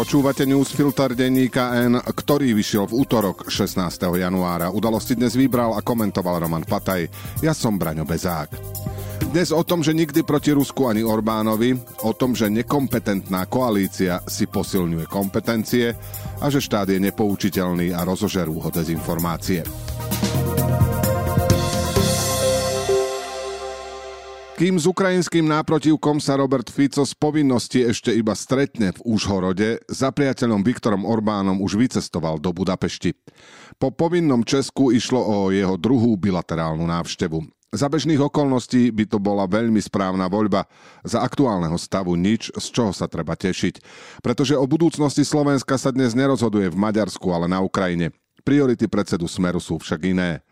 Počúvate newsfilter denníka N, ktorý vyšiel v útorok 16. januára. Udalosti dnes vybral a komentoval Roman Pataj. Ja som Braňo Bezák. Dnes o tom, že nikdy proti Rusku ani Orbánovi, o tom, že nekompetentná koalícia si posilňuje kompetencie a že štát je nepoučiteľný a rozožerú ho dezinformácie. Kým s ukrajinským náprotivkom sa Robert Fico z povinnosti ešte iba stretne v Užhorode, za priateľom Viktorom Orbánom už vycestoval do Budapešti. Po povinnom Česku išlo o jeho druhú bilaterálnu návštevu. Za bežných okolností by to bola veľmi správna voľba. Za aktuálneho stavu nič, z čoho sa treba tešiť. Pretože o budúcnosti Slovenska sa dnes nerozhoduje v Maďarsku, ale na Ukrajine. Priority predsedu Smeru sú však iné.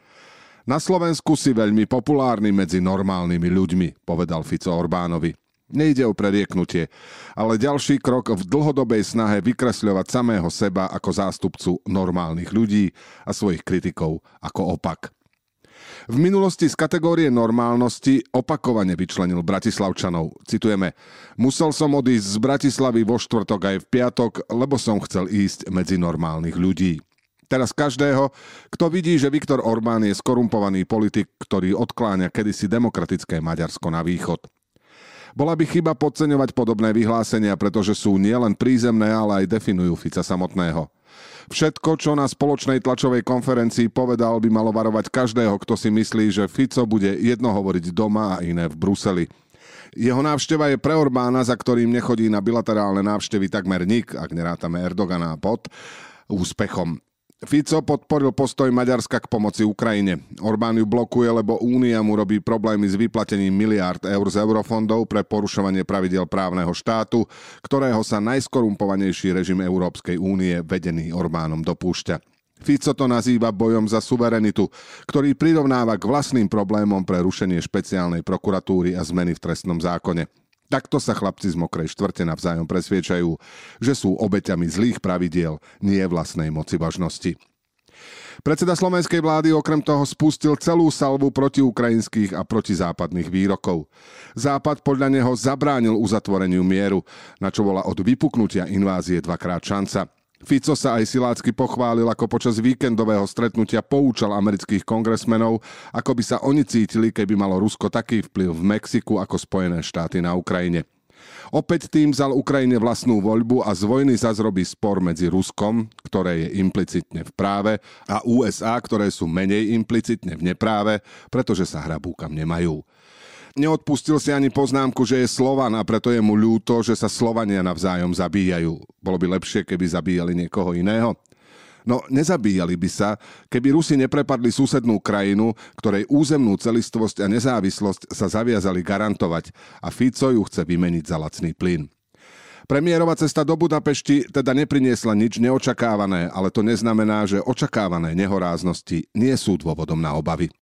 Na Slovensku si veľmi populárny medzi normálnymi ľuďmi, povedal Fico Orbánovi. Nejde o prerieknutie, ale ďalší krok v dlhodobej snahe vykresľovať samého seba ako zástupcu normálnych ľudí a svojich kritikov ako opak. V minulosti z kategórie normálnosti opakovane vyčlenil Bratislavčanov. Citujeme, musel som odísť z Bratislavy vo štvrtok aj v piatok, lebo som chcel ísť medzi normálnych ľudí. Teraz každého, kto vidí, že Viktor Orbán je skorumpovaný politik, ktorý odkláňa kedysi demokratické Maďarsko na východ. Bola by chyba podceňovať podobné vyhlásenia, pretože sú nielen prízemné, ale aj definujú Fica samotného. Všetko, čo na spoločnej tlačovej konferencii povedal, by malo varovať každého, kto si myslí, že Fico bude jedno hovoriť doma a iné v Bruseli. Jeho návšteva je pre Orbána, za ktorým nechodí na bilaterálne návštevy takmer nik, ak nerátame Erdogana a pod, úspechom. Fico podporil postoj Maďarska k pomoci Ukrajine. Orbán ju blokuje, lebo Únia mu robí problémy s vyplatením miliárd eur z eurofondov pre porušovanie pravidel právneho štátu, ktorého sa najskorumpovanejší režim Európskej únie vedený Orbánom dopúšťa. Fico to nazýva bojom za suverenitu, ktorý prirovnáva k vlastným problémom pre rušenie špeciálnej prokuratúry a zmeny v trestnom zákone. Takto sa chlapci z mokrej štvrte navzájom presviečajú, že sú obeťami zlých pravidiel, nie vlastnej moci važnosti. Predseda slovenskej vlády okrem toho spustil celú salvu protiukrajinských a protizápadných výrokov. Západ podľa neho zabránil uzatvoreniu mieru, na čo bola od vypuknutia invázie dvakrát šanca – Fico sa aj silácky pochválil, ako počas víkendového stretnutia poučal amerických kongresmenov, ako by sa oni cítili, keby malo Rusko taký vplyv v Mexiku ako Spojené štáty na Ukrajine. Opäť tým vzal Ukrajine vlastnú voľbu a z vojny zazrobí spor medzi Ruskom, ktoré je implicitne v práve, a USA, ktoré sú menej implicitne v nepráve, pretože sa hrabú kam nemajú. Neodpustil si ani poznámku, že je Slovan a preto je mu ľúto, že sa Slovania navzájom zabíjajú. Bolo by lepšie, keby zabíjali niekoho iného? No, nezabíjali by sa, keby Rusi neprepadli susednú krajinu, ktorej územnú celistvosť a nezávislosť sa zaviazali garantovať a Fico ju chce vymeniť za lacný plyn. Premiérová cesta do Budapešti teda nepriniesla nič neočakávané, ale to neznamená, že očakávané nehoráznosti nie sú dôvodom na obavy.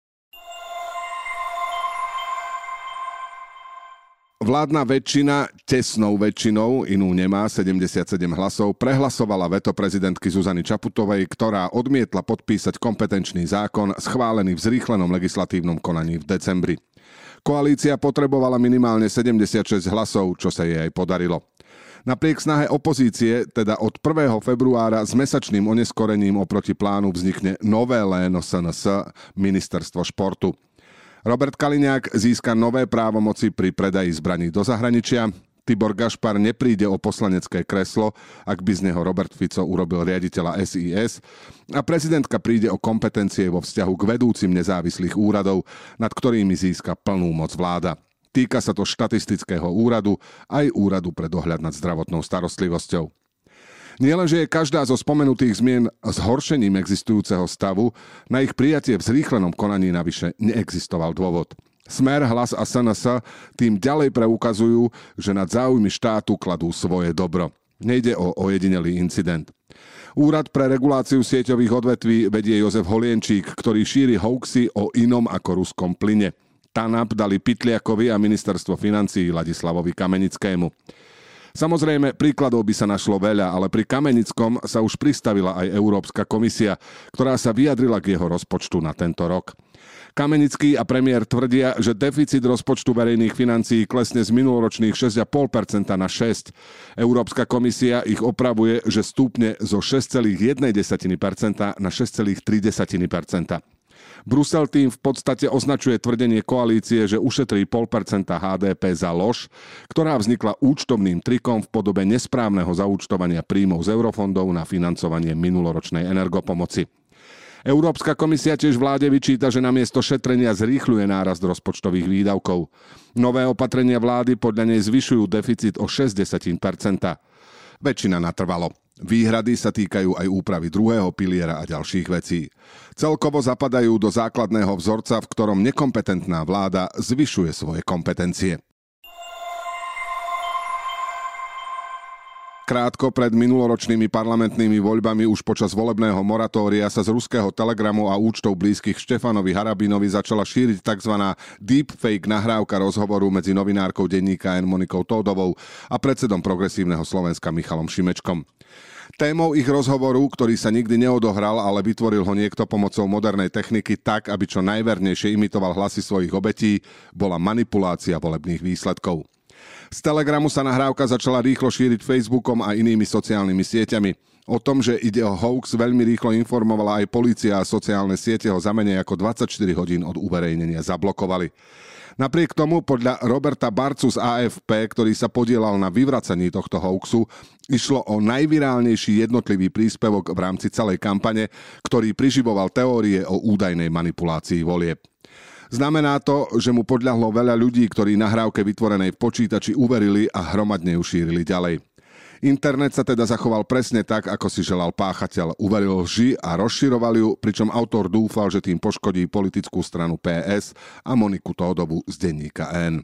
Vládna väčšina, tesnou väčšinou, inú nemá, 77 hlasov, prehlasovala veto prezidentky Zuzany Čaputovej, ktorá odmietla podpísať kompetenčný zákon schválený v zrýchlenom legislatívnom konaní v decembri. Koalícia potrebovala minimálne 76 hlasov, čo sa jej aj podarilo. Napriek snahe opozície, teda od 1. februára s mesačným oneskorením oproti plánu vznikne nové léno SNS, ministerstvo športu. Robert Kaliňák získa nové právomoci pri predaji zbraní do zahraničia. Tibor Gašpar nepríde o poslanecké kreslo, ak by z neho Robert Fico urobil riaditeľa SIS a prezidentka príde o kompetencie vo vzťahu k vedúcim nezávislých úradov, nad ktorými získa plnú moc vláda. Týka sa to štatistického úradu aj úradu pre dohľad nad zdravotnou starostlivosťou. Nielenže je každá zo spomenutých zmien zhoršením existujúceho stavu, na ich prijatie v zrýchlenom konaní navyše neexistoval dôvod. Smer, hlas a SNS tým ďalej preukazujú, že nad záujmy štátu kladú svoje dobro. Nejde o ojedinelý incident. Úrad pre reguláciu sieťových odvetví vedie Jozef Holienčík, ktorý šíri hoaxy o inom ako ruskom plyne. TANAP dali Pitliakovi a ministerstvo financií Ladislavovi Kamenickému. Samozrejme, príkladov by sa našlo veľa, ale pri Kamenickom sa už pristavila aj Európska komisia, ktorá sa vyjadrila k jeho rozpočtu na tento rok. Kamenický a premiér tvrdia, že deficit rozpočtu verejných financií klesne z minuloročných 6,5% na 6. Európska komisia ich opravuje, že stúpne zo 6,1% na 6,3%. Brusel tým v podstate označuje tvrdenie koalície, že ušetrí 0,5% HDP za lož, ktorá vznikla účtovným trikom v podobe nesprávneho zaúčtovania príjmov z eurofondov na financovanie minuloročnej energopomoci. Európska komisia tiež vláde vyčíta, že namiesto šetrenia zrýchľuje nárast rozpočtových výdavkov. Nové opatrenia vlády podľa nej zvyšujú deficit o 60%. Väčšina natrvalo. Výhrady sa týkajú aj úpravy druhého piliera a ďalších vecí. Celkovo zapadajú do základného vzorca, v ktorom nekompetentná vláda zvyšuje svoje kompetencie. Krátko pred minuloročnými parlamentnými voľbami už počas volebného moratória sa z ruského telegramu a účtov blízkych Štefanovi Harabinovi začala šíriť tzv. deepfake nahrávka rozhovoru medzi novinárkou denníka N. Monikou Tódovou a predsedom progresívneho Slovenska Michalom Šimečkom. Témou ich rozhovoru, ktorý sa nikdy neodohral, ale vytvoril ho niekto pomocou modernej techniky tak, aby čo najvernejšie imitoval hlasy svojich obetí, bola manipulácia volebných výsledkov. Z Telegramu sa nahrávka začala rýchlo šíriť Facebookom a inými sociálnymi sieťami. O tom, že ide o hoax, veľmi rýchlo informovala aj policia a sociálne siete ho za menej ako 24 hodín od uverejnenia zablokovali. Napriek tomu podľa Roberta Barcu z AFP, ktorý sa podielal na vyvracaní tohto hoaxu, išlo o najvirálnejší jednotlivý príspevok v rámci celej kampane, ktorý priživoval teórie o údajnej manipulácii volieb. Znamená to, že mu podľahlo veľa ľudí, ktorí nahrávke vytvorenej v počítači uverili a hromadne ju šírili ďalej. Internet sa teda zachoval presne tak, ako si želal páchateľ. Uveril lži a rozširoval ju, pričom autor dúfal, že tým poškodí politickú stranu PS a Moniku Tódovu z denníka N.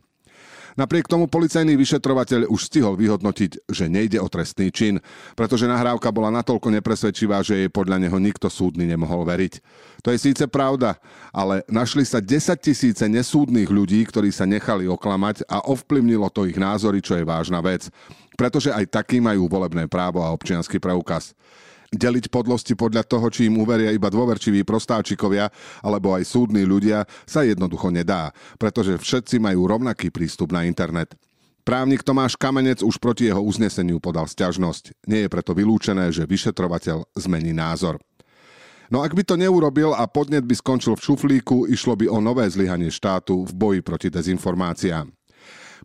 Napriek tomu policajný vyšetrovateľ už stihol vyhodnotiť, že nejde o trestný čin, pretože nahrávka bola natoľko nepresvedčivá, že jej podľa neho nikto súdny nemohol veriť. To je síce pravda, ale našli sa 10 tisíce nesúdnych ľudí, ktorí sa nechali oklamať a ovplyvnilo to ich názory, čo je vážna vec. Pretože aj takí majú volebné právo a občiansky preukaz deliť podlosti podľa toho, či im uveria iba dôverčiví prostáčikovia alebo aj súdni ľudia, sa jednoducho nedá, pretože všetci majú rovnaký prístup na internet. Právnik Tomáš Kamenec už proti jeho uzneseniu podal sťažnosť. Nie je preto vylúčené, že vyšetrovateľ zmení názor. No ak by to neurobil a podnet by skončil v šuflíku, išlo by o nové zlyhanie štátu v boji proti dezinformáciám.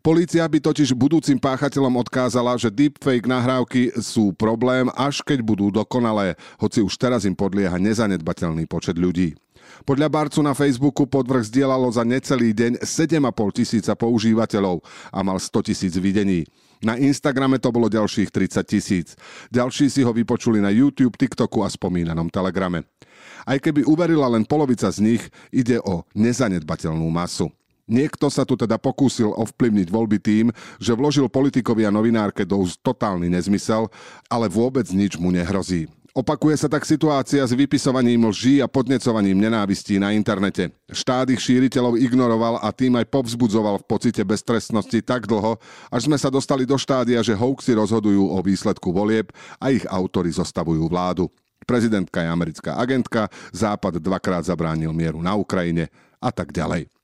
Polícia by totiž budúcim páchateľom odkázala, že deepfake nahrávky sú problém, až keď budú dokonalé, hoci už teraz im podlieha nezanedbateľný počet ľudí. Podľa Barcu na Facebooku podvrh zdieľalo za necelý deň 7,5 tisíca používateľov a mal 100 tisíc videní. Na Instagrame to bolo ďalších 30 tisíc. Ďalší si ho vypočuli na YouTube, TikToku a spomínanom Telegrame. Aj keby uverila len polovica z nich, ide o nezanedbateľnú masu. Niekto sa tu teda pokúsil ovplyvniť voľby tým, že vložil politikovi a novinárke do totálny nezmysel, ale vôbec nič mu nehrozí. Opakuje sa tak situácia s vypisovaním lží a podnecovaním nenávistí na internete. Štát ich šíriteľov ignoroval a tým aj povzbudzoval v pocite beztrestnosti tak dlho, až sme sa dostali do štádia, že hoaxy rozhodujú o výsledku volieb a ich autory zostavujú vládu. Prezidentka je americká agentka, Západ dvakrát zabránil mieru na Ukrajine a tak ďalej.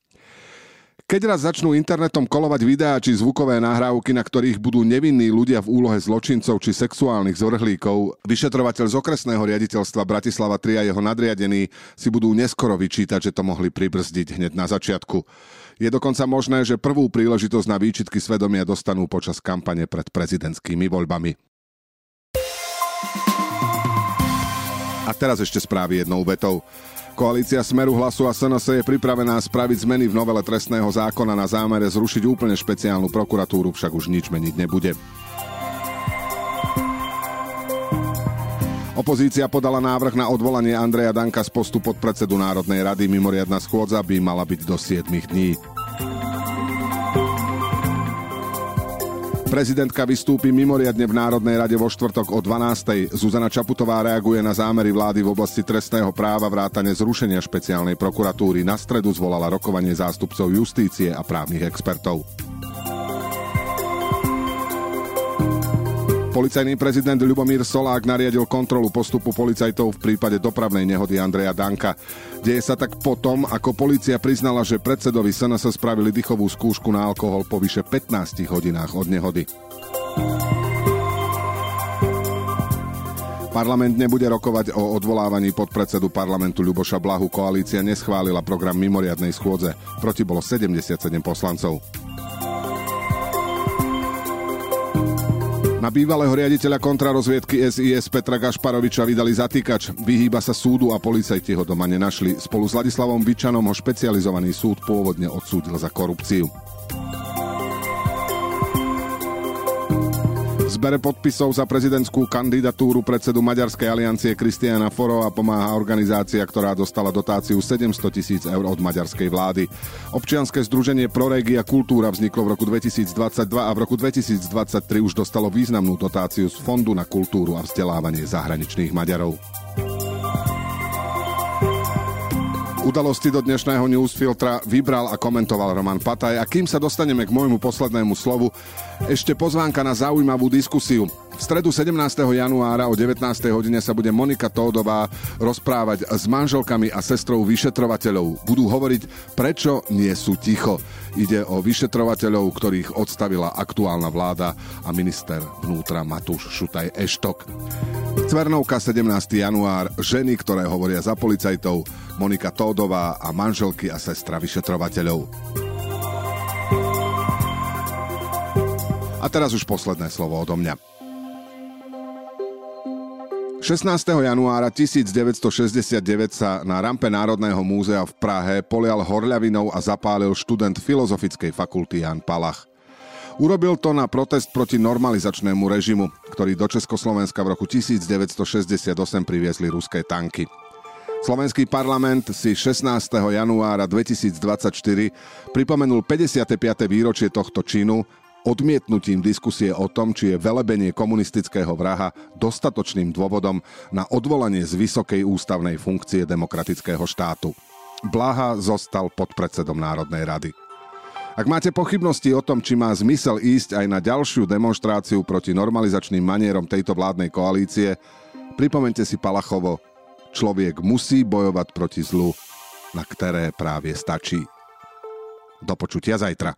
Keď raz začnú internetom kolovať videá či zvukové nahrávky, na ktorých budú nevinní ľudia v úlohe zločincov či sexuálnych zvrhlíkov, vyšetrovateľ z okresného riaditeľstva Bratislava 3 a jeho nadriadení si budú neskoro vyčítať, že to mohli pribrzdiť hneď na začiatku. Je dokonca možné, že prvú príležitosť na výčitky svedomia dostanú počas kampane pred prezidentskými voľbami. A teraz ešte správy jednou vetou. Koalícia Smeru hlasu a SNS je pripravená spraviť zmeny v novele trestného zákona na zámere zrušiť úplne špeciálnu prokuratúru, však už nič meniť nebude. Opozícia podala návrh na odvolanie Andreja Danka z postu podpredsedu Národnej rady. Mimoriadna schôdza by mala byť do 7 dní. Prezidentka vystúpi mimoriadne v Národnej rade vo štvrtok o 12. Zuzana Čaputová reaguje na zámery vlády v oblasti trestného práva vrátane zrušenia špeciálnej prokuratúry. Na stredu zvolala rokovanie zástupcov justície a právnych expertov. Policajný prezident Ľubomír Solák nariadil kontrolu postupu policajtov v prípade dopravnej nehody Andreja Danka. Deje sa tak potom, ako policia priznala, že predsedovi SNS spravili dychovú skúšku na alkohol po vyše 15 hodinách od nehody. Parlament nebude rokovať o odvolávaní podpredsedu parlamentu Ľuboša Blahu. Koalícia neschválila program mimoriadnej schôdze. Proti bolo 77 poslancov. Na bývalého riaditeľa kontrarozviedky SIS Petra Gašparoviča vydali zatýkač. Vyhýba sa súdu a policajti ho doma nenašli. Spolu s Ladislavom Vyčanom ho špecializovaný súd pôvodne odsúdil za korupciu. Zbere podpisov za prezidentskú kandidatúru predsedu Maďarskej aliancie Kristiana Forova pomáha organizácia, ktorá dostala dotáciu 700 tisíc eur od maďarskej vlády. Občianske združenie Proregia Kultúra vzniklo v roku 2022 a v roku 2023 už dostalo významnú dotáciu z Fondu na kultúru a vzdelávanie zahraničných Maďarov. Udalosti do dnešného newsfiltra vybral a komentoval Roman Pataj a kým sa dostaneme k môjmu poslednému slovu, ešte pozvánka na zaujímavú diskusiu. V stredu 17. januára o 19. hodine sa bude Monika Tódová rozprávať s manželkami a sestrou vyšetrovateľov. Budú hovoriť, prečo nie sú ticho. Ide o vyšetrovateľov, ktorých odstavila aktuálna vláda a minister vnútra Matúš Šutaj Eštok. Cvernovka 17. január, ženy, ktoré hovoria za policajtov, Monika Tódová a manželky a sestra vyšetrovateľov. A teraz už posledné slovo odo mňa. 16. januára 1969 sa na rampe Národného múzea v Prahe polial horľavinou a zapálil študent Filozofickej fakulty Jan Palach. Urobil to na protest proti normalizačnému režimu, ktorý do Československa v roku 1968 priviezli ruské tanky. Slovenský parlament si 16. januára 2024 pripomenul 55. výročie tohto činu odmietnutím diskusie o tom, či je velebenie komunistického vraha dostatočným dôvodom na odvolanie z vysokej ústavnej funkcie demokratického štátu. Blaha zostal pod predsedom Národnej rady. Ak máte pochybnosti o tom, či má zmysel ísť aj na ďalšiu demonstráciu proti normalizačným manierom tejto vládnej koalície, pripomente si Palachovo, človek musí bojovať proti zlu, na ktoré práve stačí. Do počutia zajtra.